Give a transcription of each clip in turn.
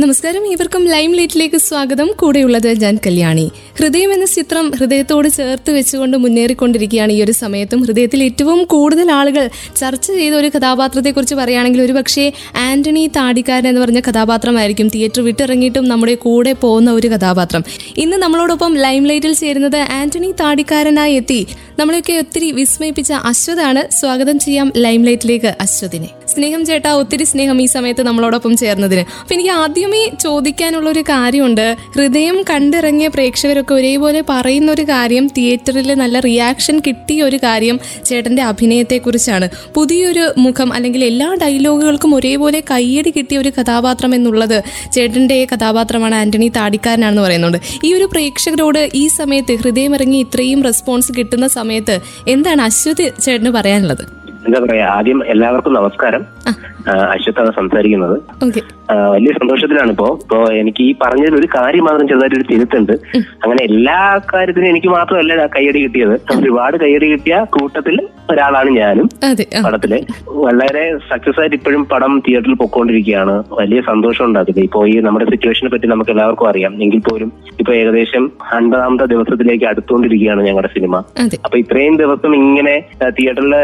നമസ്കാരം. ഇവർക്കും ലൈം ലൈറ്റിലേക്ക് സ്വാഗതം. കൂടെയുള്ളത് ഞാൻ കല്യാണി. ഹൃദയം എന്ന ചിത്രം ഹൃദയത്തോട് ചേർത്ത് വെച്ചുകൊണ്ട് മുന്നേറിക്കൊണ്ടിരിക്കുകയാണ് ഈ ഒരു സമയത്തും. ഹൃദയത്തിൽ ഏറ്റവും കൂടുതൽ ആളുകൾ ചർച്ച ചെയ്ത ഒരു കഥാപാത്രത്തെക്കുറിച്ച് പറയുകയാണെങ്കിൽ ഒരു പക്ഷേ ആന്റണി താടിക്കാരൻ എന്ന് പറഞ്ഞ കഥാപാത്രമായിരിക്കും. തിയേറ്റർ വിട്ടിറങ്ങിയിട്ടും നമ്മുടെ കൂടെ പോകുന്ന ഒരു കഥാപാത്രം. ഇന്ന് നമ്മളോടൊപ്പം ലൈം ലൈറ്റിൽ ചേരുന്നത് ആന്റണി താടിക്കാരനായി എത്തി. നമ്മളെയൊക്കെ ഒത്തിരി വിസ്മയിപ്പിച്ച അശ്വതാണ്. സ്വാഗതം ചെയ്യാം ലൈം ലൈറ്റിലേക്ക് അശ്വതിനെ. സ്നേഹം ചേട്ടാ ഒത്തിരി സ്നേഹം ഈ സമയത്ത് നമ്മളോടൊപ്പം ചേർന്നതിന്. അപ്പൊ എനിക്ക് ആദ്യമേ ചോദിക്കാനുള്ള ഒരു കാര്യമുണ്ട്. ഹൃദയം കണ്ടിറങ്ങിയ പ്രേക്ഷകരൊക്കെ ഒരേപോലെ പറയുന്ന ഒരു കാര്യം തിയേറ്ററിൽ നല്ല റിയാക്ഷൻ കിട്ടിയ ഒരു കാര്യം ചേട്ടന്റെ അഭിനയത്തെ കുറിച്ചാണ് പുതിയൊരു മുഖം അല്ലെങ്കിൽ എല്ലാ ഡയലോഗുകൾക്കും ഒരേപോലെ കയ്യടി കിട്ടിയ ഒരു കഥാപാത്രം എന്നുള്ളത് ചേട്ടന്റെ കഥാപാത്രമാണ് ആന്റണി താടിക്കാരനാണെന്ന് പറയുന്നുണ്ട്. ഈ ഒരു പ്രേക്ഷകരോട് ഈ സമയത്ത് ഹൃദയം ഇറങ്ങി ഇത്രയും റെസ്പോൺസ് കിട്ടുന്ന സമയത്ത് എന്താണ് അശ്വതി ചേട്ടന് പറയാനുള്ളത്? എന്താ പറയാ ആദ്യം എല്ലാവർക്കും നമസ്കാരം. അശ്വത്താണ് സംസാരിക്കുന്നത്. വലിയ സന്തോഷത്തിലാണ് ഇപ്പോ. ഇപ്പോ എനിക്ക് ഈ പറഞ്ഞതിൽ ഒരു കാര്യം മാത്രം ചെറുതായിട്ട് ഒരു തിരുത്തുണ്ട് അങ്ങനെ എല്ലാ കാര്യത്തിനും എനിക്ക് മാത്രമല്ല കയ്യടി കിട്ടിയത്. ഒരുപാട് കയ്യടി കിട്ടിയ കൂട്ടത്തിൽ ഒരാളാണ് ഞാനും പടത്തിൽ. വളരെ സക്സസ് ആയിട്ട് ഇപ്പോഴും പടം തിയേറ്ററിൽ പൊക്കോണ്ടിരിക്കുകയാണ്. വലിയ സന്തോഷമുണ്ട് അതിൽ ഇപ്പോ ഈ നമ്മുടെ സിറ്റുവേഷനെ പറ്റി നമുക്ക് എല്ലാവർക്കും അറിയാം. എങ്കിൽ പോലും ഇപ്പൊ ഏകദേശം അൻപതാമത്തെ ദിവസത്തിലേക്ക് അടുത്തുകൊണ്ടിരിക്കുകയാണ് ഞങ്ങളുടെ സിനിമ. അപ്പൊ ഇത്രയും ദിവസം ഇങ്ങനെ തിയേറ്ററിൽ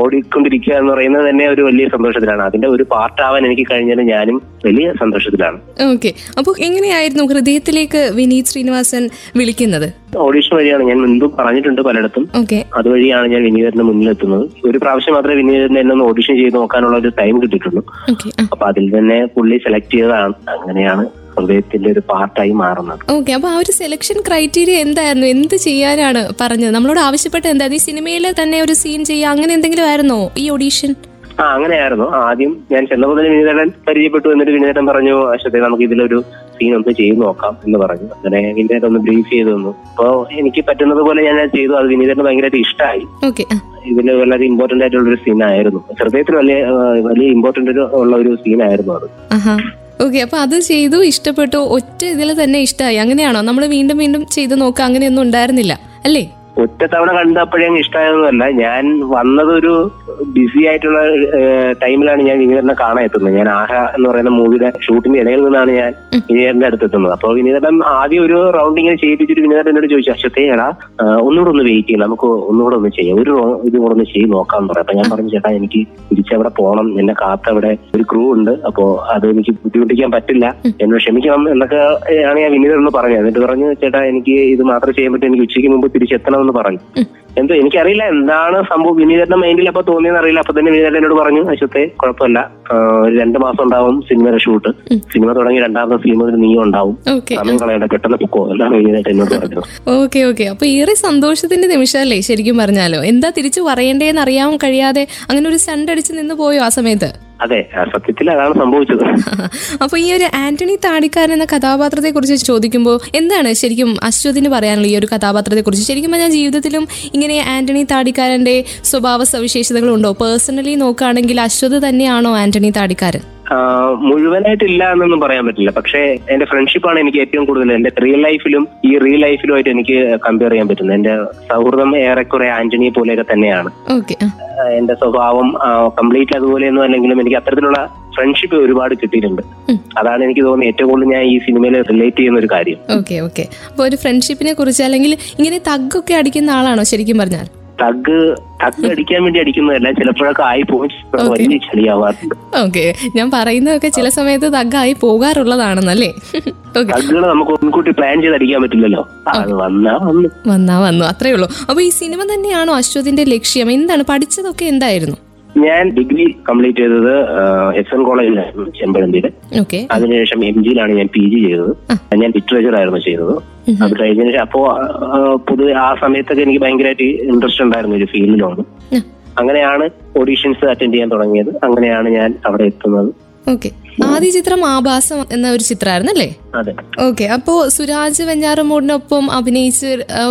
ഓടിക്കൊണ്ടിരിക്കുക എന്ന് പറയുന്നത് തന്നെ ഒരു വലിയ സന്തോഷത്തിലാണ്. അതിന്റെ ഒരു പാർട്ടാവാൻ എനിക്ക് കഴിഞ്ഞാൽ ഞാനും വലിയ സന്തോഷത്തിലാണ്. ഓക്കെ അപ്പോൾ എങ്ങനെയായിരുന്നു ഹൃദയത്തിലേക്ക് വിനീത് ശ്രീനിവാസൻ വിളിക്കുന്നത്? ഓഡീഷൻ വഴിയാണ് ഞാൻ മുൻപ് പറഞ്ഞിട്ടുണ്ട് പലയിടത്തും. അതുവഴിയാണ് ഞാൻ വിനീതന്റെ മുന്നിലെത്തുന്നത്. ഒരു പ്രാവശ്യം മാത്രമേ വിനീതന്റെ എന്നെ ഒന്ന് ഓഡീഷൻ ചെയ്ത് നോക്കാനുള്ള ഒരു ടൈം കിട്ടിയിട്ടുള്ളൂ. അപ്പൊ അതിൽ തന്നെ പുള്ളി സെലക്ട് ചെയ്തതാണ്. അങ്ങനെയാണ് ഹൃദയത്തിന്റെ ഒരു പാർട്ടായി മാറുന്നത്. ഓക്കെ അപ്പൊ ആ ഒരു സെലക്ഷൻ ക്രൈറ്റീരിയ എന്തായിരുന്നു? എന്ത് ചെയ്യാനാണ് പറഞ്ഞത്? നമ്മളോട് ആവശ്യപ്പെട്ട എന്തായിരുന്നു? ഈ സിനിമയിൽ തന്നെ ഒരു സീൻ ചെയ്യുക അങ്ങനെ എന്തെങ്കിലും ആയിരുന്നോ ഈ ഓഡീഷൻ ആ അങ്ങനെയായിരുന്നു. ആദ്യം ഞാൻ ചെന്നപ്പോൾ തന്നെ വിനീതൻ പരിചയപ്പെട്ടു എന്നിട്ട് വിനീതൻ പറഞ്ഞു അശ്വത്തെ നമുക്ക് ഇതിലൊരു സീൻ ഒന്ന് ചെയ്ത് നോക്കാം എന്ന് പറഞ്ഞു. അങ്ങനെ വിനീതൻ ഒന്ന് ബ്രീഫ് ചെയ്തു തന്നു. അപ്പോ എനിക്ക് പറ്റുന്നത് പോലെ ഞാൻ ചെയ്തു. അത് വിനീതന് ഭയങ്കരമായിട്ട് ഇഷ്ടമായി ഇതിൽ വളരെ ഇമ്പോർട്ടന്റ് ആയിട്ടുള്ള ഒരു സീനായിരുന്നു ഹൃദയത്തിൽ വലിയ വലിയ ഇമ്പോർട്ടന്റ് ഉള്ള ഒരു സീൻ ആയിരുന്നു അത്. ഓക്കെ അപ്പൊ അത് ചെയ്തു ഇഷ്ടപ്പെട്ടു ഒറ്റ ഇതിൽ തന്നെ ഇഷ്ടമായി അങ്ങനെയാണോ? നമ്മൾ വീണ്ടും വീണ്ടും ചെയ്ത് നോക്കുക അങ്ങനെയൊന്നും ഉണ്ടായിരുന്നില്ല അല്ലേ? ഒറ്റ തവണ കണ്ടപ്പോഴേ അങ്ങ് ഇഷ്ടമായതൊന്നുമല്ല ഞാൻ വന്നതൊരു ബിസി ആയിട്ടുള്ള ടൈമിലാണ് ഞാൻ വിനീതനെ കാണാൻ എത്തുന്നത്. ഞാൻ ആഹ എന്ന് പറയുന്ന മൂവിയുടെ ഷൂട്ടിന്റെ ഇടയിൽ നിന്നാണ് ഞാൻ വിനീതന്റെ അടുത്ത് എത്തുന്നത്. അപ്പോൾ വിനീതൻ ആദ്യം ഒരു റൗണ്ട് ഇങ്ങനെ ചെയ്യിപ്പിച്ചിട്ട് വിനീതൻ എന്നോട് ചോദിച്ചു അക്ഷത്തെ എടാ ഒന്നുകൂടെ ഒന്ന് വെയിറ്റ് ചെയ്യും. നമുക്ക് ഒന്നുകൂടെ ഒന്ന് ചെയ്യാം. ഒരു ഇത് കൂടെ ഒന്ന് ചെയ്ത് നോക്കാം പറയാം. അപ്പൊ ഞാൻ പറഞ്ഞു ചേട്ടാ എനിക്ക് തിരിച്ചവിടെ പോകണം. എന്നെ കാത്തവിടെ ഒരു ക്രൂ ഉണ്ട്. അപ്പോ അത് എനിക്ക് ബുദ്ധിമുട്ടിക്കാൻ പറ്റില്ല. എന്നോട് ക്ഷമിക്കണം എന്നൊക്കെ ആണ് ഞാൻ വിനീതനോട് പറഞ്ഞത്. എന്നിട്ട് പറഞ്ഞു ചേട്ടാ എനിക്ക് ഇത് മാത്രം ചെയ്യാൻ പറ്റും. എനിക്ക് ഉച്ചയ്ക്ക് മുമ്പ് തിരിച്ചെത്തണമെന്ന് പറഞ്ഞു. എന്തോ എനിക്കറിയില്ല എന്താണ് സംഭവം. വിനീതന്റെ മൈൻഡിൽ അപ്പൊ തോന്നിയെന്ന് അറിയില്ല. അപ്പൊ തന്നെ വിനീതൻ എന്നോട് പറഞ്ഞു അശ്വത്തെ കുഴപ്പമില്ല. ഒരു രണ്ട് മാസം ഉണ്ടാവും സിനിമയുടെ ഷൂട്ട്. സിനിമ തുടങ്ങി രണ്ടാമത്തെ സിനിമയിൽ നീ ഉണ്ടാവും. സമയം കളയണ്ട പെട്ടെന്ന് പൊക്കോ. എല്ലാം വിനീതൻ എന്നോട് പറഞ്ഞു ഓക്കെ ഓക്കെ. അപ്പൊ ഏറെ സന്തോഷത്തിന്റെ നിമിഷമല്ലേ ശരിക്കും പറഞ്ഞാലോ? എന്താ തിരിച്ചു പറയണ്ടേന്ന് അറിയാൻ കഴിയാതെ അങ്ങനെ ഒരു സണ്ടടിച്ച് നിന്ന് പോയോ ആ സമയത്ത്? അതെ സത്യത്തിൽ അതാണ് സംഭവിച്ചത്. അപ്പൊ ഈ ഒരു ആന്റണി താടിക്കാരൻ എന്ന കഥാപാത്രത്തെ കുറിച്ച് ചോദിക്കുമ്പോൾ എന്താണ് ശരിക്കും അശ്വതിന് പറയാനുള്ള ഈ ഒരു കഥാപാത്രത്തെ കുറിച്ച് ശരിക്കും ഞാൻ ജീവിതത്തിലും ഇങ്ങനെ ആന്റണി താടിക്കാരന്റെ സ്വഭാവ സവിശേഷതകളുണ്ടോ പേഴ്സണലി നോക്കുകയാണെങ്കിൽ അശ്വത് തന്നെയാണോ ആന്റണി താടിക്കാരൻ? മുഴുവനായിട്ടില്ല എന്നൊന്നും പറയാൻ പറ്റില്ല. പക്ഷേ എന്റെ ഫ്രണ്ട്ഷിപ്പാണ് എനിക്ക് ഏറ്റവും കൂടുതൽ എന്റെ റിയൽ ലൈഫിലും ഈ റിയൽ ലൈഫിലുമായിട്ട് എനിക്ക് കമ്പയർ ചെയ്യാൻ പറ്റുന്നത്. എന്റെ സൗഹൃദം ഏറെക്കുറെ ആന്റണിയെ പോലെയൊക്കെ തന്നെയാണ്. എന്റെ സ്വഭാവം കംപ്ലീറ്റ് അതുപോലെയൊന്നും അല്ലെങ്കിലും എനിക്ക് അത്തരത്തിലുള്ള ഫ്രണ്ട്ഷിപ്പ് ഒരുപാട് കിട്ടിയിട്ടുണ്ട്. അതാണ് എനിക്ക് തോന്നുന്നത് ഏറ്റവും കൂടുതൽ ഞാൻ ഈ സിനിമയിൽ റിലേറ്റ് ചെയ്യുന്ന ഒരു കാര്യം. ഓക്കെ ഓക്കെ അപ്പോൾ ഒരു ഫ്രണ്ട്ഷിപ്പിനെ കുറിച്ച് അല്ലെങ്കിൽ ഇങ്ങനെ തഗ്ഗൊക്കെ അടിക്കുന്ന ആളാണോ ശരിക്കും പറഞ്ഞാൽ? തഗ് തഗ് അടിക്കാൻ വേണ്ടി അടിക്കുന്നതല്ല ചിലപ്പോഴൊക്കെ ആയി പോകും വലിയ ചളിയാവാറുണ്ട്. ഓക്കെ. ഞാൻ പറയുന്നതൊക്കെ ചില സമയത്ത് ആയി പോകാറുള്ളതാണെന്നല്ലേ? തഗ്ഗുകൾ നമുക്ക് മുൻകൂട്ടി പ്ലാൻ ചെയ്ത് അടിക്കാൻ പറ്റില്ലല്ലോ. വന്നാ വന്നു. വന്നാ വന്നു. അത്രേ ഉള്ളൂ. അപ്പൊ ഈ സിനിമ തന്നെയാണോ അശ്വതിന്റെ ലക്ഷ്യം? എന്താണ്? പഠിച്ചതൊക്കെ എന്തായിരുന്നു? ഞാൻ ഡിഗ്രി കംപ്ലീറ്റ് ചെയ്തത് എസ് എൻ കോളേജിലായിരുന്നു ചെമ്പഴന്തിയിൽ അതിനുശേഷം എം ജിയിലാണ് ഞാൻ പി ജി ചെയ്തത്. ഞാൻ ലിറ്ററേച്ചർ ആയിരുന്നു ചെയ്തത്. അത് കഴിഞ്ഞതിന് ശേഷം അപ്പോ ആ, പൊതുവെ ആ സമയത്തൊക്കെ എനിക്ക് ഭയങ്കരമായിട്ട് ഇൻട്രസ്റ്റ് ഉണ്ടായിരുന്നു ഒരു ഫീൽഡിലോട് അങ്ങനെയാണ് ഓഡീഷൻസ് അറ്റൻഡ് ചെയ്യാൻ തുടങ്ങിയത്. അങ്ങനെയാണ് ഞാൻ അവിടെ എത്തുന്നത്. ആദ്യ ചിത്രം ആഭാസം എന്ന ഒരു ചിത്രമായിരുന്നു അല്ലേ? ഓക്കെ അപ്പോ സുരാജ് വെഞ്ഞാറമൂടിനൊപ്പം അഭിനയിച്ച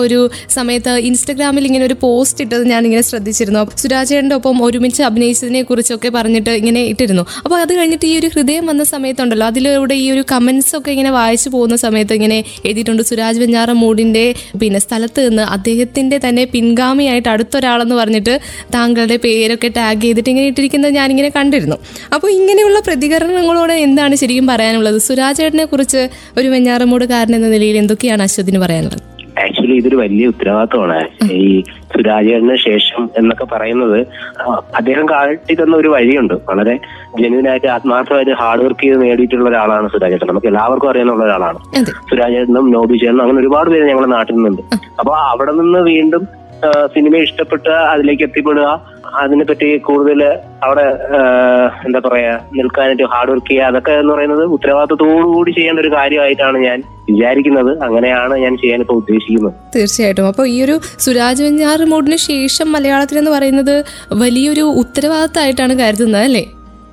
ഒരു സമയത്ത് ഇൻസ്റ്റഗ്രാമിൽ ഇങ്ങനെ ഒരു പോസ്റ്റ് ഇട്ടത് ഞാൻ ഇങ്ങനെ ശ്രദ്ധിച്ചിരുന്നു. സുരാജേട്ടന്റെ ഒപ്പം ഒരുമിച്ച് അഭിനയിച്ചതിനെ കുറിച്ചൊക്കെ പറഞ്ഞിട്ട് ഇങ്ങനെ ഇട്ടിരുന്നു. അപ്പൊ അത് കഴിഞ്ഞിട്ട് ഈ ഒരു ഹൃദയം വന്ന സമയത്തുണ്ടല്ലോ അതിലൂടെ ഈ ഒരു കമന്റ്സ് ഒക്കെ ഇങ്ങനെ വായിച്ചു പോകുന്ന സമയത്ത് ഇങ്ങനെ എഴുതിയിട്ടുണ്ട് സുരാജ് വെഞ്ഞാറമൂടിന്റെ പിന്നെ സ്ഥലത്ത് നിന്ന് അദ്ദേഹത്തിന്റെ തന്നെ പിൻഗാമിയായിട്ട് അടുത്തൊരാളെന്ന് പറഞ്ഞിട്ട് താങ്കളുടെ പേരൊക്കെ ടാഗ് ചെയ്തിട്ട് ഇങ്ങനെ ഇട്ടിരിക്കുന്നത് ഞാനിങ്ങനെ കണ്ടിരുന്നു. അപ്പോൾ ഇങ്ങനെയുള്ള പ്രതികരണങ്ങളോ പ്രേക്ഷകരോട് എന്താണ് ശരിക്കും പറയാനുള്ളത്? സുരാജേട്ടനെ കുറിച്ച് ഒരു വെഞ്ഞാറമൂടുകാരൻ എന്ന നിലയിൽ എന്തൊക്കെയാണ് അശ്വതിന് പറയാനുള്ളത്? ആക്ച്വലി ഇതൊരു വലിയ ഉത്തരവാദിത്തമാണ്. ഈ സുരാജേട്ടന് ശേഷം എന്നൊക്കെ പറയുന്നത് അദ്ദേഹം കാട്ടി തന്ന ഒരു വഴിയുണ്ട്. വളരെ ജനുവിനായിട്ട് ആത്മാർത്ഥമായിട്ട് ഹാർഡ് വർക്ക് ചെയ്ത് നേടിയിട്ടുള്ള ഒരാളാണ് സുരാജേട്ടൻ. നമുക്ക് എല്ലാവർക്കും അറിയാനുള്ള ഒരാളാണ്. സുരാജേട്ടനും നോബി ചേട്ടനും അങ്ങനെ ഒരുപാട് പേര് ഞങ്ങളുടെ നാട്ടിൽ നിന്നുണ്ട്. അപ്പൊ അവിടെ നിന്ന് വീണ്ടും സിനിമ ഇഷ്ടപ്പെട്ട അതിലേക്ക് എത്തിപ്പെടുക അതിനെപ്പറ്റി കൂടുതൽ അവിടെ എന്താ പറയാ നിൽക്കാനായിട്ട് ഹാർഡ് വർക്ക് ചെയ്യുക അതൊക്കെ എന്ന് പറയുന്നത് ഉത്തരവാദിത്തത്തോടുകൂടി ചെയ്യേണ്ട ഒരു കാര്യമായിട്ടാണ് ഞാൻ വിചാരിക്കുന്നത്. അങ്ങനെയാണ് ഞാൻ ചെയ്യാൻ ഇപ്പൊ ഉദ്ദേശിക്കുന്നത്. തീർച്ചയായിട്ടും. അപ്പോൾ ഈ ഒരു സുരാജ് വെഞ്ഞാറമൂടിന് ശേഷം മലയാളത്തിൽ എന്ന് പറയുന്നത് വലിയൊരു ഉത്തരവാദിത്തമായിട്ടാണ് കരുതുന്നത് അല്ലേ?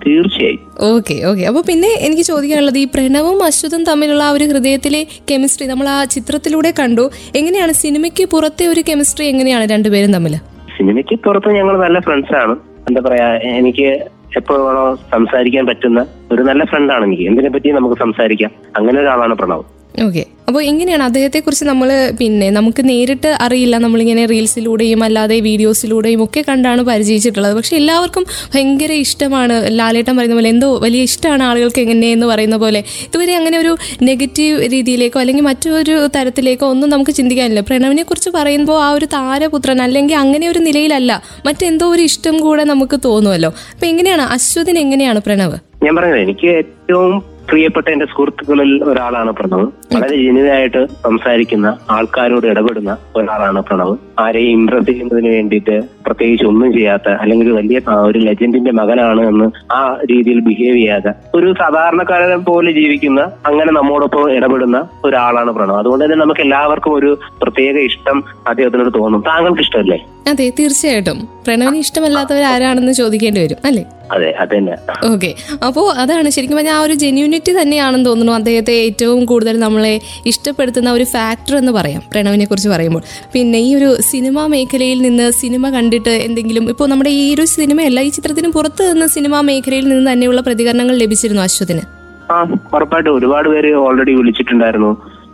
തീർച്ചയായും. Okay okay. അപ്പോൾ പിന്നെ എനിക്ക് ചോദിക്കാനുള്ളത് ഈ പ്രണവും അശ്വതും തമ്മിലുള്ള ആ ഒരു ഹൃദയത്തിലെ കെമിസ്ട്രി നമ്മൾ ആ ചിത്രത്തിലൂടെ കണ്ടു. എങ്ങനെയാണ് സിനിമയ്ക്ക് പുറത്തെ ഒരു കെമിസ്ട്രി എങ്ങനെയാണ് രണ്ടുപേരും തമ്മിൽ സിനിമയ്ക്ക് പുറത്ത് ഞങ്ങൾ നല്ല ഫ്രണ്ട്സാണ് എന്താ പറയാ എനിക്ക് എപ്പോഴാണോ സംസാരിക്കാൻ പറ്റുന്ന ഒരു നല്ല ഫ്രണ്ടാണ് എനിക്ക്. എന്തിനെ പറ്റി നമുക്ക് സംസാരിക്കാം? അങ്ങനെ ഒരാളാണ് പ്രണവ്. ഓക്കെ അപ്പോൾ എങ്ങനെയാണ് അദ്ദേഹത്തെക്കുറിച്ച് നമ്മൾ പിന്നെ നമുക്ക് നേരിട്ട് അറിയില്ല. നമ്മളിങ്ങനെ റീൽസിലൂടെയും അല്ലാതെ വീഡിയോസിലൂടെയും ഒക്കെ കണ്ടാണ് പരിചയിച്ചിട്ടുള്ളത്. പക്ഷെ എല്ലാവർക്കും ഭയങ്കര ഇഷ്ടമാണ്. ലാലേട്ടൻ പറയുന്ന പോലെ എന്തോ വലിയ ഇഷ്ടമാണ് ആളുകൾക്ക് എങ്ങനെ എന്ന് പറയുന്ന പോലെ. ഇതുവരെ അങ്ങനെ ഒരു നെഗറ്റീവ് രീതിയിലേക്കോ അല്ലെങ്കിൽ മറ്റൊരു തരത്തിലേക്കോ ഒന്നും നമുക്ക് ചിന്തിക്കാനില്ല. പ്രണവിനെ കുറിച്ച് പറയുമ്പോൾ ആ ഒരു താരപുത്രൻ അല്ലെങ്കിൽ അങ്ങനെ ഒരു നിലയിലല്ല. മറ്റെന്തോ ഒരു ഇഷ്ടം കൂടെ നമുക്ക് തോന്നുമല്ലോ. അപ്പം എങ്ങനെയാണ്? അശ്വതിന് എങ്ങനെയാണ് പ്രണവ്? ഞാൻ പറഞ്ഞത് എനിക്ക് ഏറ്റവും പ്രിയപ്പെട്ട എന്റെ സുഹൃത്തുക്കളിൽ ഒരാളാണ് പ്രണവ്. വളരെ ജനിതായിട്ട് സംസാരിക്കുന്ന ആൾക്കാരോട് ഇടപെടുന്ന ഒരാളാണ് പ്രണവ്. ആരെയും ഇംപ്രസ് ചെയ്യുന്നതിന് വേണ്ടിയിട്ട് പ്രത്യേകിച്ച് ഒന്നും ചെയ്യാത്ത അല്ലെങ്കിൽ വലിയ ഒരു ലെജൻഡിന്റെ മകനാണ് എന്ന് ആ രീതിയിൽ ബിഹേവ് ചെയ്യാതെ ഒരു സാധാരണക്കാരനെ പോലെ ജീവിക്കുന്ന അങ്ങനെ നമ്മോടൊപ്പം ഇടപെടുന്ന ഒരാളാണ് പ്രണവ്. അതുകൊണ്ട് തന്നെ നമുക്ക് എല്ലാവർക്കും ഒരു പ്രത്യേക ഇഷ്ടം അദ്ദേഹത്തിനോട് തോന്നും. താങ്കൾക്ക് ഇഷ്ടമല്ലേ? അതെ തീർച്ചയായിട്ടും. പ്രണവിന് ഇഷ്ടമല്ലാത്തവർ ആരാണെന്ന് ചോദിക്കേണ്ടി വരും അല്ലേ? അതെ അതന്നെ ഓക്കെ. അപ്പോൾ അതാണ് ശരിക്കും പറഞ്ഞാൽ ആ ഒരു ജെന്യൂനിറ്റി തന്നെയാണെന്ന് തോന്നുന്നു. അദ്ദേഹത്തെ ഏറ്റവും കൂടുതൽ നമ്മളെ ഇഷ്ടപ്പെടുത്തുന്ന ഒരു ഫാക്ടർ എന്ന് പറയാം പ്രണവിനെ കുറിച്ച് പറയുമ്പോൾ. പിന്നെ ഈ ഒരു സിനിമാ മേഖലയിൽ നിന്ന് സിനിമ കണ്ടിട്ട് എന്തെങ്കിലും ഇപ്പോൾ നമ്മുടെ ഈ ഒരു സിനിമയല്ല ഈ ചിത്രത്തിന് പുറത്തു നിന്ന് സിനിമാ മേഖലയിൽ നിന്ന് തന്നെയുള്ള പ്രതികരണങ്ങൾ ലഭിച്ചിരുന്നു അശ്വതിന് ആ ഉറപ്പായിട്ടും ഒരുപാട് പേര് ഓൾറെഡി വിളിച്ചിട്ടുണ്ടായിരുന്നു.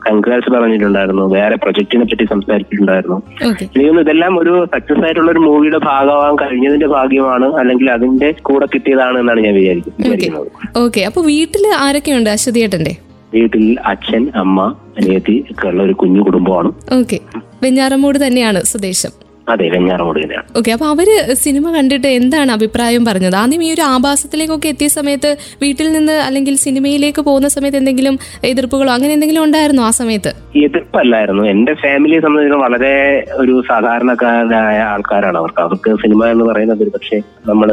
കൺഗ്രാറ്റ്സ് പറഞ്ഞിട്ടുണ്ടായിരുന്നു. വേറെ പ്രൊജക്ടിനെ പറ്റി സംസാരിച്ചിട്ടുണ്ടായിരുന്നു. ഓക്കെ എനിക്ക് ഇതെല്ലാം ഒരു സക്സസ് ആയിട്ടുള്ള ഒരു മൂവിയുടെ ഭാഗമാകാൻ കഴിഞ്ഞതിന്റെ ഭാഗ്യമാണ് അല്ലെങ്കിൽ അതിന്റെ കൂടെ കിട്ടിയതാണ് എന്നാണ് ഞാൻ വിചാരിക്കും- വിചാരിക്കുന്നത് ഓക്കെ വീട്ടിൽ ആരൊക്കെയുണ്ട് അശ്വതിയേട്ടന്റെ? വീട്ടിൽ അച്ഛൻ അമ്മ അനിയത്തി ഒക്കെ ഉള്ള ഒരു കുഞ്ഞു കുടുംബമാണ്. ഓക്കെ വെഞ്ഞാറമൂട് തന്നെയാണ് സ്വദേശം അതെ വെഞ്ഞാറമൂട് തന്നെയാണ്. ഓക്കെ അപ്പൊ അവർ സിനിമ കണ്ടിട്ട് എന്താണ് അഭിപ്രായം പറഞ്ഞത്? ആദ്യം ഈ ഒരു ആഭാസത്തിലേക്കൊക്കെ എത്തിയ സമയത്ത് വീട്ടിൽ നിന്ന് അല്ലെങ്കിൽ സിനിമയിലേക്ക് പോകുന്ന സമയത്ത് എന്തെങ്കിലും എതിർപ്പുകളോ അങ്ങനെ എന്തെങ്കിലും ഉണ്ടായിരുന്നോ ആ സമയത്ത്? എതിർപ്പല്ലായിരുന്നു. എന്റെ ഫാമിലിയെ സംബന്ധിച്ച് വളരെ ഒരു സാധാരണക്കാരായ ആൾക്കാരാണ് അവർക്ക്. അവർക്ക് സിനിമ എന്ന് പറയുന്നത് പക്ഷേ നമ്മൾ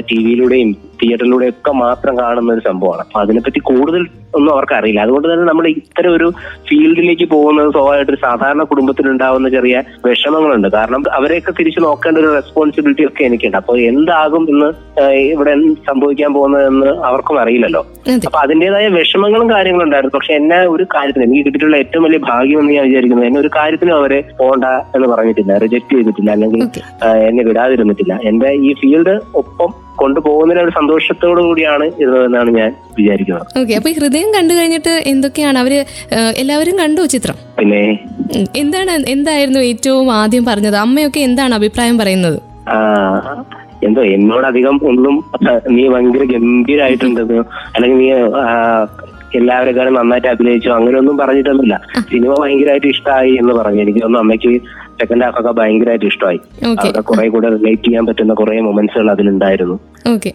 ടി വിയിലൂടെയും തിയേറ്ററിലൂടെയും ഒക്കെ മാത്രം കാണുന്ന ഒരു സംഭവമാണ്. അപ്പൊ അതിനെപ്പറ്റി കൂടുതൽ ഒന്നും അവർക്ക് അറിയില്ല അതുകൊണ്ട് തന്നെ നമ്മൾ ഇത്തരം ഒരു ഫീൽഡിലേക്ക് പോകുന്നത് സ്വാഭാവികമായിട്ട് ഒരു സാധാരണ കുടുംബത്തിൽ ഉണ്ടാവുന്ന ചെറിയ വിഷമങ്ങളുണ്ട്. കാരണം അവരെയൊക്കെ തിരിച്ചു നോക്കേണ്ട ഒരു റെസ്പോൺസിബിലിറ്റി ഒക്കെ എനിക്കുണ്ട്. അപ്പോൾ എന്താകും എന്ന് ഏഹ്, ഇവിടെ സംഭവിക്കാൻ പോകുന്നതെന്ന് അവർക്കും അറിയില്ലല്ലോ. അപ്പൊ അതിന്റേതായ വിഷമങ്ങളും കാര്യങ്ങളും ഉണ്ടായിരുന്നു. പക്ഷെ എന്നെ ഒരു കാര്യത്തിന് എനിക്ക് കിട്ടിയിട്ടുള്ള ഏറ്റവും വലിയ ഭാഗ്യം എന്ന് ഞാൻ വിചാരിക്കുന്നത് എന്നെ ഒരു കാര്യത്തിനും അവരെ പോണ്ട എന്ന് പറഞ്ഞിട്ടില്ല റിജക്ട് ചെയ്തിട്ടില്ല അല്ലെങ്കിൽ എന്നെ വിടാതിരുന്നിട്ടില്ല. എന്റെ ഈ ഫീൽഡ് ഒപ്പം കൊണ്ടുപോകുന്നതിന് ഒരു സന്തോഷത്തോടു കൂടിയാണ് ഇരുന്നതെന്നാണ് ഞാൻ വിചാരിക്കുന്നത്. ഓക്കെ അപ്പൊ ഈ ഹൃദയം കണ്ടു കഴിഞ്ഞിട്ട് എന്തൊക്കെയാണ്? അവർ എല്ലാവരും കണ്ടു ചിത്രം? പിന്നെ? എന്താണ് എന്തായിരുന്നു ഏറ്റവും ആദ്യം പറഞ്ഞത്? അമ്മയൊക്കെ എന്താണ് അഭിപ്രായം പറയുന്നത്? എന്തോ എന്നോട് അധികം ഒന്നും നീ ഭയങ്കര ഗംഭീരായിട്ടുണ്ടെന്ന് അല്ലെങ്കിൽ നീ എല്ലാവരെക്കാളും നന്നായിട്ട് അഭിനയിച്ചു. അങ്ങനെയൊന്നും പറഞ്ഞിട്ടൊന്നുമില്ല. സിനിമ ഭയങ്കരമായിട്ട് ഇഷ്ടമായി എന്ന് പറഞ്ഞു. എനിക്ക് തോന്നുന്നു അമ്മയ്ക്ക് സെക്കൻഡ് ഹാഫ് ഒക്കെ ഭയങ്കരമായിട്ട് ഇഷ്ടമായി. അതൊക്കെ കുറെ കൂടെ റിലേറ്റ് ചെയ്യാൻ പറ്റുന്ന കുറെ മൊമെന്റ്സുകൾ അതിലുണ്ടായിരുന്നു.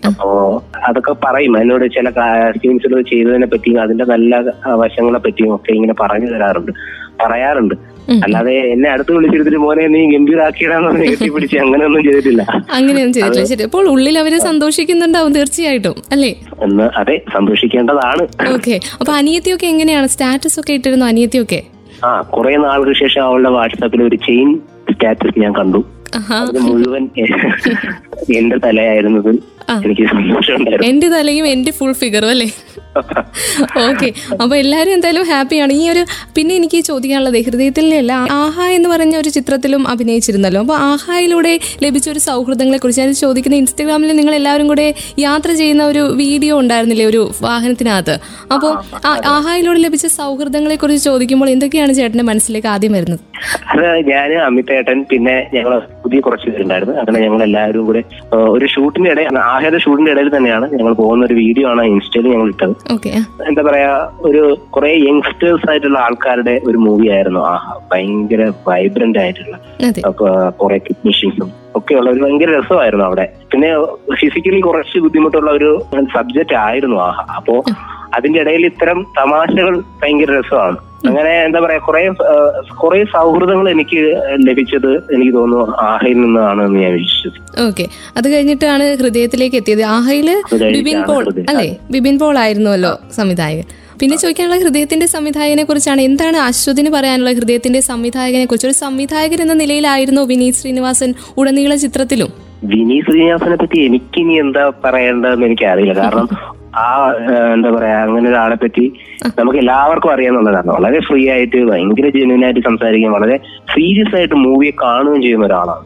അപ്പോ അതൊക്കെ പറയും. എന്നോട് ചില സീൻസുകൾ ചെയ്തതിനെ പറ്റിയും അതിന്റെ നല്ല വശങ്ങളെ പറ്റിയും ഒക്കെ ഇങ്ങനെ പറഞ്ഞു തരാറുണ്ട്. പറയാറുണ്ട്. അല്ലാതെ എന്നെ അടുത്ത് വിളിച്ചെടുത്തിട്ട് മോനെ നീ ഗംഭീരാക്കിയിടാന്ന് പറഞ്ഞ് കെട്ടിപ്പിടിച്ച് അങ്ങനെയൊന്നും ചെയ്തിട്ടില്ല. അങ്ങനെയൊന്നും ചെയ്തിട്ടില്ല. ശരി. അപ്പോൾ ഉള്ളിൽ അവരെ സന്തോഷിക്കുന്നുണ്ടാവും തീർച്ചയായിട്ടും അല്ലേ? എന്ന് അതെ സന്തോഷിക്കേണ്ടതാണ്. ഓക്കെ. അപ്പൊ അനിയത്തിയൊക്കെ എങ്ങനെയാണ്? സ്റ്റാറ്റസ് ഒക്കെ ഇട്ടിരുന്നു അനിയത്തിയൊക്കെ? ആ കുറെ നാൾക്ക് ശേഷം അവളുടെ വാട്സാപ്പിൽ ഒരു ചെയിൻ സ്റ്റാറ്റസ് ഞാൻ കണ്ടു. അത് മുഴുവൻ എന്റെ തലയായിരുന്നത് എനിക്ക് സന്തോഷം എന്റെ തലയും എന്റെ ഫുൾ ഫിഗറും അല്ലേ? ഓക്കെ അപ്പൊ എല്ലാരും എന്തായാലും ഹാപ്പിയാണ് ഈ ഒരു പിന്നെ എനിക്ക് ചോദിക്കാനുള്ളത് ഹൃദയത്തിലല്ല ആഹ എന്ന് പറഞ്ഞ ഒരു ചിത്രത്തിലും അഭിനയിച്ചിരുന്നല്ലോ. അപ്പൊ ആഹായിലൂടെ ലഭിച്ച ഒരു സൗഹൃദങ്ങളെ കുറിച്ച് ഞാൻ ചോദിക്കുന്ന ഇൻസ്റ്റാഗ്രാമിൽ നിങ്ങൾ എല്ലാവരും കൂടെ യാത്ര ചെയ്യുന്ന ഒരു വീഡിയോ ഉണ്ടായിരുന്നില്ലേ ഒരു വാഹനത്തിനകത്ത്? അപ്പോൾ ആഹായിലൂടെ ലഭിച്ച സൗഹൃദങ്ങളെ കുറിച്ച് ചോദിക്കുമ്പോൾ എന്തൊക്കെയാണ് ചേട്ടന്റെ മനസ്സിലേക്ക് ആദ്യം വരുന്നത്? അത് ഞാൻ അമിതേട്ടൻ പിന്നെ ഞങ്ങൾ പുതിയ കുറച്ച് പേരുണ്ടായിരുന്നു. അങ്ങനെ ഞങ്ങൾ എല്ലാവരും കൂടെ ഒരു ഷൂട്ടിന്റെ ഇടയിൽ ആഹേദ ഷൂട്ടിന്റെ ഇടയിൽ തന്നെയാണ് ഞങ്ങൾ പോകുന്ന ഒരു വീഡിയോ ആണ് ഇൻസ്റ്റയിൽ ഞങ്ങൾ ഇട്ടത്. എന്താ പറയാ ഒരു കുറെ യങ്സ്റ്റേഴ്സ് ആയിട്ടുള്ള ആൾക്കാരുടെ ഒരു മൂവി ആയിരുന്നു. ആഹ ഭയങ്കര വൈബ്രന്റ് ആയിട്ടുള്ള. കുറെ ടെക്നീഷ്യൻസും ഒക്കെയുള്ള ഒരു ഭയങ്കര രസമായിരുന്നു അവിടെ. പിന്നെ ഫിസിക്കലി കുറച്ച് ബുദ്ധിമുട്ടുള്ള ഒരു സബ്ജക്റ്റ് ആയിരുന്നു ആഹ. അപ്പോ അതിന്റെ ഇടയിൽ ഇത്തരം തമാശകൾ ഭയങ്കര രസമാണ്. അങ്ങനെ എന്താ പറയാ കുറെ കുറെ സൗഹൃദങ്ങൾ എനിക്ക് ലഭിച്ചത് എനിക്ക് തോന്നുന്നു ആഹയിൽ നിന്നാണ് എന്ന് ഞാൻ വിശ്വസിച്ചത് ഓക്കെ. അത് കഴിഞ്ഞിട്ടാണ് ഹൃദയത്തിലേക്ക് എത്തിയത്. ആഹയിൽ ബിബിൻ പോൾ അല്ലെ അല്ലേ? ബിബിൻ പോൾ ആയിരുന്നുവല്ലോ സംവിധായകൻ. പിന്നെ ചോദിക്കാനുള്ള ഹൃദയത്തിന്റെ സംവിധായകനെ കുറിച്ചാണ് എന്താണ് അശ്വതിന് പറയാനുള്ള ഹൃദയത്തിന്റെ സംവിധായകനെ കുറിച്ച്? ഒരു സംവിധായകൻ എന്ന നിലയിലായിരുന്നു വിനീത് ശ്രീനിവാസൻ ഉടനീള ചിത്രത്തിലും. വിനീത് ശ്രീനിവാസനെ പറ്റി എനിക്കിനി എന്താ പറയേണ്ടതെന്ന് എനിക്കറിയില്ല. കാരണം ആ എന്താ പറയാ അങ്ങനെ ഒരാളെ പറ്റി നമുക്ക് എല്ലാവർക്കും അറിയാന്നുള്ളതാണ്. വളരെ ഫ്രീ ആയിട്ട് ഭയങ്കര ജെന്യൂൻ ആയിട്ട് സംസാരിക്കുകയും വളരെ സീരിയസ് ആയിട്ട് മൂവിയെ കാണുകയും ചെയ്യുന്ന ഒരാളാണ്.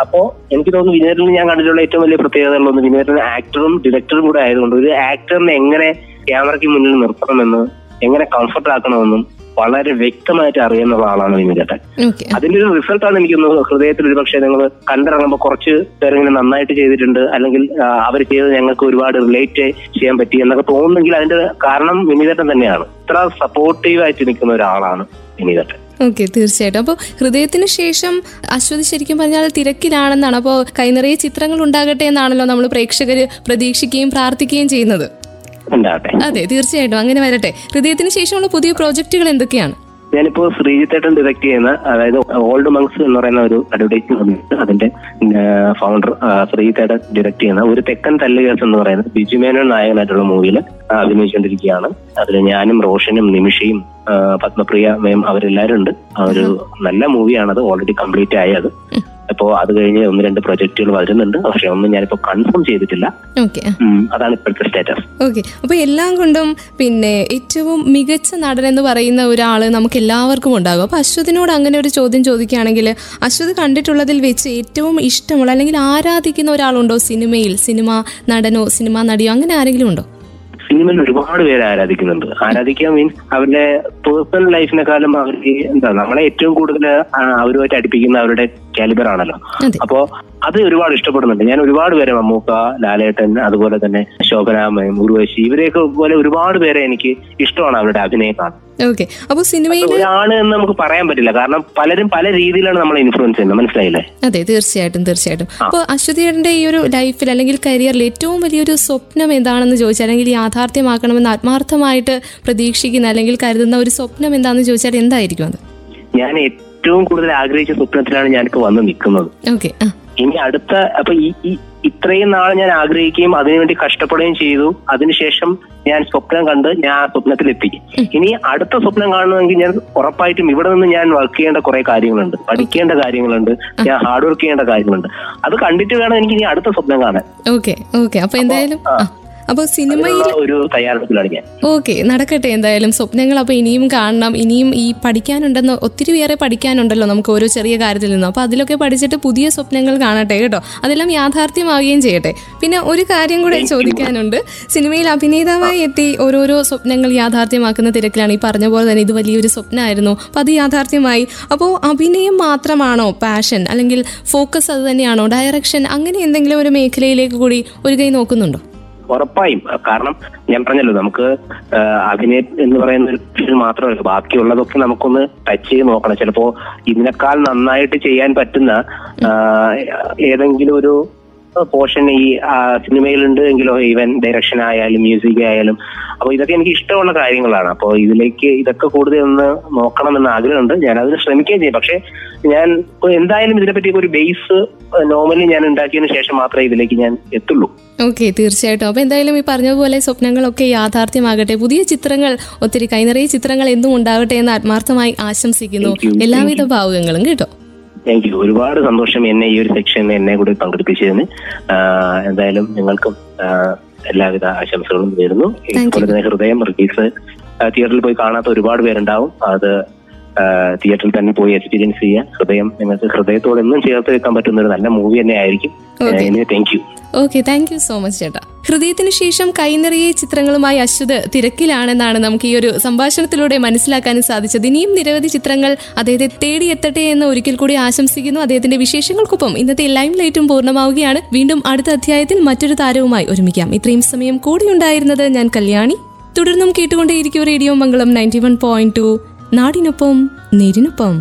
അപ്പോ എനിക്ക് തോന്നുന്നു വിനേറിൽ ഞാൻ കണ്ടിട്ടുള്ള ഏറ്റവും വലിയ പ്രത്യേകതകളൊന്ന് വിനേറിന് ആക്ടറും ഡിറക്ടറും കൂടെ ആയതുകൊണ്ട് ഒരു ആക്ടറിനെ എങ്ങനെ ക്യാമറയ്ക്ക് മുന്നിൽ നിർത്തണമെന്ന് എങ്ങനെ കംഫർട്ട് ആക്കണമെന്നും വളരെ വ്യക്തമായിട്ട് അറിയുന്ന ആളാണ് വിനീതേട്ടൻ ഓക്കെ അതിന്റെ ഒരു റിസൾട്ടാണ് എനിക്ക് തോന്നുന്നത് ഹൃദയത്തിൽ ഒരു പക്ഷേ നിങ്ങൾ കണ്ടിറങ്ങുമ്പോൾ കുറച്ച് പേരെങ്കിലും നന്നായിട്ട് ചെയ്തിട്ടുണ്ട്. അല്ലെങ്കിൽ അവർ ചെയ്തത് ഞങ്ങൾക്ക് ഒരുപാട് റിലേറ്റ് ചെയ്യാൻ പറ്റി എന്നൊക്കെ തോന്നുന്നെങ്കിൽ അതിന്റെ കാരണം വിനുചേട്ടൻ തന്നെയാണ്. ഇത്ര സപ്പോർട്ടീവ് ആയിട്ട് നിൽക്കുന്ന ഒരാളാണ് വിനുചേട്ടൻ ഓക്കെ തീർച്ചയായിട്ടും. അപ്പോൾ ഹൃദയത്തിന് ശേഷം അശ്വതി ശരിക്കും പറഞ്ഞാൽ തിരക്കിലാണെന്നാണ്. അപ്പോൾ കൈനിറയെ ചിത്രങ്ങൾ ഉണ്ടാകട്ടെ എന്നാണല്ലോ നമ്മൾ പ്രേക്ഷകർ പ്രതീക്ഷിക്കുകയും പ്രാർത്ഥിക്കുകയും ചെയ്യുന്നത്. ഉണ്ടാകട്ടെ അതെ തീർച്ചയായിട്ടും. അങ്ങനെ വരട്ടെ. ഹൃദയത്തിന് ശേഷമുള്ള പുതിയ പ്രോജക്റ്റുകൾ എന്തൊക്കെയാണ്? ഞാനിപ്പോ ശ്രീജിത്തേട്ടൻ ഡിറക്ട് ചെയ്യുന്ന അതായത് ഓൾഡ് മങ്സ് എന്ന് പറയുന്ന ഒരു അഡ്വർടൈസ്മെന്റ് അതിന്റെ ഫൗണ്ടർ ശ്രീജിത്തേട്ടൻ ഡിറക്ട് ചെയ്യുന്ന ഒരു തെക്കൻ തല്ലുകേസ് എന്ന് പറയുന്ന ബിജു മേനോൻ നായകനായിട്ടുള്ള മൂവിയിൽ അഭിനയിച്ചുകൊണ്ടിരിക്കുകയാണ്. അതിൽ ഞാനും റോഷനും നിമിഷയും പത്മപ്രിയ മേം അവരെല്ലാവരും ഉണ്ട് ആ ഒരു നല്ല മൂവിയാണത്. ഓൾറെഡി കംപ്ലീറ്റ് ആയത്. അപ്പോ അത് കഴിഞ്ഞ് ഒന്ന് രണ്ട് പ്രൊജക്ടുകൾ വരുന്നുണ്ട്. പക്ഷെ ഒന്നും ഞാനിപ്പോ കൺഫേം ചെയ്തിട്ടില്ല. അതാണ് ഇപ്പോഴത്തെ സ്റ്റാറ്റസ് ഓക്കെ അപ്പൊ എല്ലാം കൊണ്ടും പിന്നെ ഏറ്റവും മികച്ച നടൻ എന്ന് പറയുന്ന ഒരാൾ നമുക്ക് എല്ലാവർക്കും ഉണ്ടാകും. അപ്പൊ അശ്വതിനോട് അങ്ങനെ ഒരു ചോദ്യം ചോദിക്കുകയാണെങ്കിൽ അശ്വതി കണ്ടിട്ടുള്ളതിൽ വെച്ച് ഏറ്റവും ഇഷ്ടമുള്ള അല്ലെങ്കിൽ ആരാധിക്കുന്ന ഒരാളുണ്ടോ? സിനിമയിൽ സിനിമ നടനോ സിനിമ നടിയോ അങ്ങനെ ആരെങ്കിലും ഉണ്ടോ? സിനിമയിൽ ഒരുപാട് പേര് ആരാധിക്കുന്നുണ്ട്. ആരാധിക്കാൻ മീൻസ് അവരുടെ പേഴ്സണൽ ലൈഫിനെക്കാളും അവർക്ക് എന്താ നമ്മളെ ഏറ്റവും കൂടുതൽ അവരുമായിട്ട് അടുപ്പിക്കുന്ന അവരുടെ കാലിബർ ആണല്ലോ. അപ്പോ അത് ഒരുപാട് ഇഷ്ടപ്പെടുന്നുണ്ട്. ഞാൻ ഒരുപാട് പേരെ മമ്മൂക്ക ലാലേട്ടൻ അതുപോലെ തന്നെ ശോഭനാമയം ഉർവശി ഇവരെയൊക്കെ പോലെ ഒരുപാട് പേരെ എനിക്ക് ഇഷ്ടമാണ് അവരുടെ അഭിനയം കാണാൻ. ഓക്കെ അപ്പോൾ സിനിമയിൽ ഒരാണ് എന്ന് നമുക്ക് പറയാൻ പറ്റില്ല. കാരണം പലരും പല രീതിയിലാണ് നമ്മളെ ഇൻഫ്ലുവൻസ് ചെയ്യുന്നത്. മനസ്സിലായില്ലേ? അതെ തീർച്ചയായിട്ടും തീർച്ചയായിട്ടും. അപ്പോൾ അശ്വതിയുടെ ഈ ഒരു ലൈഫിൽ അല്ലെങ്കിൽ കരിയറിൽ ഏറ്റവും വലിയൊരു സ്വപ്നം എന്താണെന്ന് ചോദിച്ചാൽ അല്ലെങ്കിൽ യാഥാർത്ഥ്യമാക്കണമെന്ന് ആത്മാർത്ഥമായിട്ട് പ്രതീക്ഷിക്കുന്ന അല്ലെങ്കിൽ കരുതുന്ന ഒരു സ്വപ്നം എന്താണെന്ന് ചോദിച്ചാൽ എന്തായിരിക്കും അത്? ഞാൻ ഏറ്റവും കൂടുതൽ ആഗ്രഹിച്ച സ്വപ്നത്തിലാണ് ഞാനിപ്പോ വന്ന് നിൽക്കുന്നത്. ഓക്കെ ഇനി അടുത്ത അപ്പൊ ഈ- ഇത്രയും നാൾ ഞാൻ ആഗ്രഹിക്കുകയും അതിനുവേണ്ടി കഷ്ടപ്പെടുകയും ചെയ്തു. അതിനുശേഷം ഞാൻ സ്വപ്നം കണ്ട് ഞാൻ ആ സ്വപ്നത്തിലെത്തി. ഇനി അടുത്ത സ്വപ്നം കാണണമെങ്കിൽ ഞാൻ ഉറപ്പായിട്ടും ഇവിടെ നിന്ന് ഞാൻ വർക്ക് ചെയ്യേണ്ട കുറെ കാര്യങ്ങളുണ്ട്. പഠിക്കേണ്ട കാര്യങ്ങളുണ്ട്. ഞാൻ ഹാർഡ് വർക്ക് ചെയ്യേണ്ട കാര്യങ്ങളുണ്ട്. അത് കണ്ടിട്ട് വേണം എനിക്ക് ഇനി അടുത്ത സ്വപ്നം കാണാൻ. Okay okay. അപ്പൊ എന്തായാലും അപ്പോൾ സിനിമയിൽ ഒരു തയ്യാറെടുപ്പിലാണ് ഞാൻ. ഓക്കെ നടക്കട്ടെ എന്തായാലും സ്വപ്നങ്ങൾ അപ്പോൾ ഇനിയും കാണണം ഇനിയും ഈ പഠിക്കാനുണ്ടെന്ന് ഒത്തിരി ഏറെ പഠിക്കാനുണ്ടല്ലോ നമുക്ക് ഓരോ ചെറിയ കാര്യത്തിൽ നിന്നും. അപ്പോൾ അതിലൊക്കെ പഠിച്ചിട്ട് പുതിയ സ്വപ്നങ്ങൾ കാണട്ടെ കേട്ടോ. അതെല്ലാം യാഥാർത്ഥ്യമാവുകയും ചെയ്യട്ടെ. പിന്നെ ഒരു കാര്യം കൂടെ ചോദിക്കാനുണ്ട്. സിനിമയിൽ അഭിനേതാവായി എത്തി ഓരോരോ സ്വപ്നങ്ങൾ യാഥാർത്ഥ്യമാക്കുന്ന തിരക്കിലാണ് ഈ പറഞ്ഞ പോലെ തന്നെ ഇത് വലിയൊരു സ്വപ്നമായിരുന്നു. അപ്പോൾ അത് യാഥാർത്ഥ്യമായി. അപ്പോൾ അഭിനയം മാത്രമാണോ പാഷൻ അല്ലെങ്കിൽ ഫോക്കസ് അത് തന്നെയാണോ? ഡയറക്ഷൻ അങ്ങനെ എന്തെങ്കിലും ഒരു മേഖലയിലേക്ക് കൂടി ഒരു കൈ നോക്കുന്നുണ്ടോ? ഉറപ്പായും. കാരണം ഞാൻ പറഞ്ഞല്ലോ നമുക്ക് അഭിനയം എന്ന് പറയുന്ന ഒരു ഫീൽഡ് മാത്രമല്ല. ബാക്കിയുള്ളതൊക്കെ നമുക്കൊന്ന് ടച്ച് ചെയ്ത് നോക്കണം. ചിലപ്പോ ഇതിനേക്കാൾ നന്നായിട്ട് ചെയ്യാൻ പറ്റുന്ന ഏതെങ്കിലും ഒരു പോർഷൻ ഈ സിനിമയിലുണ്ട് എങ്കിലോ ഈവൻ ഡയറക്ഷൻ ആയാലും മ്യൂസിക് ആയാലും അപ്പോൾ ഇതൊക്കെ എനിക്ക് ഇഷ്ടമുള്ള കാര്യങ്ങളാണ്. അപ്പോൾ ഇതിലേക്ക് ഇതൊക്കെ കൂടുതൽ ഒന്ന് നോക്കണമെന്ന് ആഗ്രഹമുണ്ട്. ഞാൻ അതിന് ശ്രമിക്കുകയും ചെയ്യും. പക്ഷേ ഞാൻ എന്തായാലും ഇതിനെപ്പറ്റി ഒരു ബേസ് നോർമലി ഞാൻ ഉണ്ടാക്കിയതിനു ശേഷം മാത്രമേ ഇതിലേക്ക് ഞാൻ എത്തുള്ളൂ. ഓക്കെ തീർച്ചയായിട്ടും. അപ്പോൾ എന്തായാലും ഈ പറഞ്ഞതുപോലെ സ്വപ്നങ്ങളൊക്കെ യാഥാർത്ഥ്യമാകട്ടെ. പുതിയ ചിത്രങ്ങൾ ഒത്തിരി കൈനിറയ ചിത്രങ്ങൾ എന്നും ഉണ്ടാകട്ടെ എന്ന് ആത്മാർത്ഥമായി ആശംസിക്കുന്നു. എല്ലാവിധ ഭാവുകങ്ങളും കേട്ടോ. Thank you. ഒരുപാട് സന്തോഷം എന്നെ ഈ ഒരു സെക്ഷനിൽ എന്നെ കൂടി പങ്കെടുപ്പിച്ചതിന്. എന്തായാലും നിങ്ങൾക്കും എല്ലാവിധ ആശംസകളും നേരുന്നു. ഇതുപോലെ തന്നെ ഹൃദയം റിലീസ് തിയേറ്ററിൽ പോയി കാണാത്ത ഒരുപാട് പേരുണ്ടാവും. അത് തിയേറ്ററിൽ തന്നെ പോയി എക്സ്പീരിയൻസ് ചെയ്യാൻ ഹൃദയം നിങ്ങൾക്ക് ഹൃദയത്തോട് എന്നും ചേർത്ത് വെക്കാൻ പറ്റുന്ന ഒരു നല്ല മൂവി തന്നെ ആയിരിക്കും. Thank you. Okay thank you so much ചേട്ടാ. ഹൃദയത്തിന് ശേഷം കൈനിറയെ ചിത്രങ്ങളുമായി അശ്വത് തിരക്കിലാണെന്നാണ് നമുക്ക് ഈ ഒരു സംഭാഷണത്തിലൂടെ മനസ്സിലാക്കാനും സാധിച്ചത്. ഇനിയും നിരവധി ചിത്രങ്ങൾ അദ്ദേഹത്തെ തേടിയെത്തട്ടെ എന്ന് ഒരിക്കൽ കൂടി ആശംസിക്കുന്നു. അദ്ദേഹത്തിന്റെ വിശേഷങ്ങൾക്കൊപ്പം ഇന്നത്തെ ലൈം ലൈറ്റും പൂർണമാവുകയാണ്. വീണ്ടും അടുത്ത അധ്യായത്തിൽ മറ്റൊരു താരവുമായി ഒരുമിക്കാം. ഇത്രയും സമയം കൂടിയുണ്ടായിരുന്നത് ഞാൻ കല്യാണി. തുടർന്നും കേട്ടുകൊണ്ടേയിരിക്കും radio Mangalam ninety one point two. നാടിനൊപ്പം നേരിനൊപ്പം.